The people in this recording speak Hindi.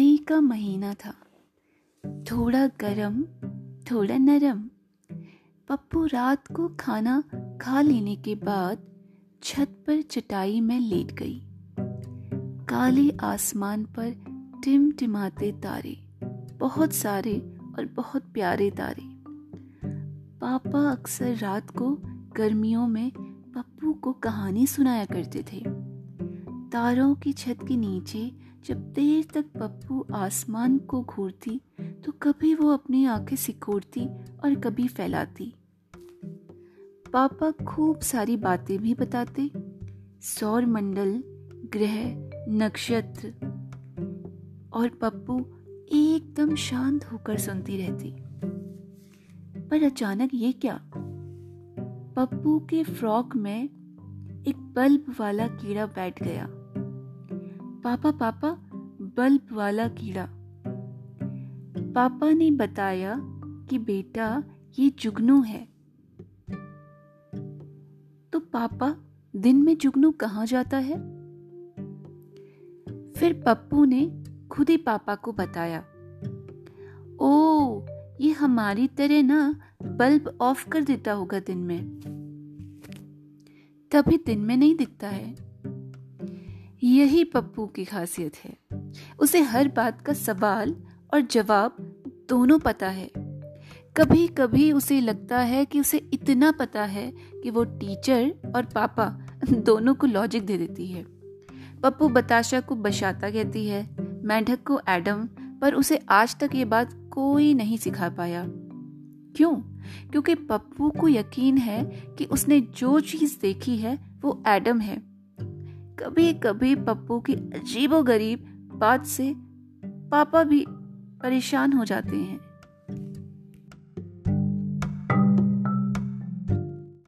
का महीना था। थोड़ा गरम, थोड़ा नरम। पप्पू रात को खाना खा लेने के बाद छत पर चटाई में लेट गई। काले आसमान पर टिमटिमाते तारे, बहुत सारे और बहुत प्यारे तारे। पापा अक्सर रात को गर्मियों में पप्पू को कहानी सुनाया करते थे। तारों की छत के नीचे जब देर तक पप्पू आसमान को घूरती तो कभी वो अपनी आँखें सिकोड़ती और कभी फैलाती। पापा खूब सारी बातें भी बताते। सौर मंडल ग्रह, नक्षत्र और पप्पू एकदम शांत होकर सुनती रहती। पर अचानक ये क्या? पप्पू के फ्रॉक में एक बल्ब वाला कीड़ा बैठ गया। पापा पापा, बल्ब वाला कीड़ा। पापा ने बताया कि बेटा, ये जुगनू है। तो पापा, दिन में जुगनू कहाँ जाता है? फिर पप्पू ने खुद ही पापा को बताया। ओ ये हमारी तरह ना, बल्ब ऑफ़ कर देता होगा दिन में। तभी दिन में नहीं दिखता है। यही पप्पू की खासियत है। उसे हर बात का सवाल और जवाब दोनों पता है। कभी कभी उसे लगता है कि उसे इतना पता है कि वो टीचर और पापा दोनों को लॉजिक दे देती है। पप्पू बताशा को बशाता कहती है, मेंढक को एडम, पर उसे आज तक ये बात कोई नहीं सिखा पाया। क्यों? क्योंकि पप्पू को यकीन है कि उसने जो चीज़ देखी है, वो एडम है। कभी कभी पप्पू की अजीबो गरीब बात से पापा भी परेशान हो जाते हैं।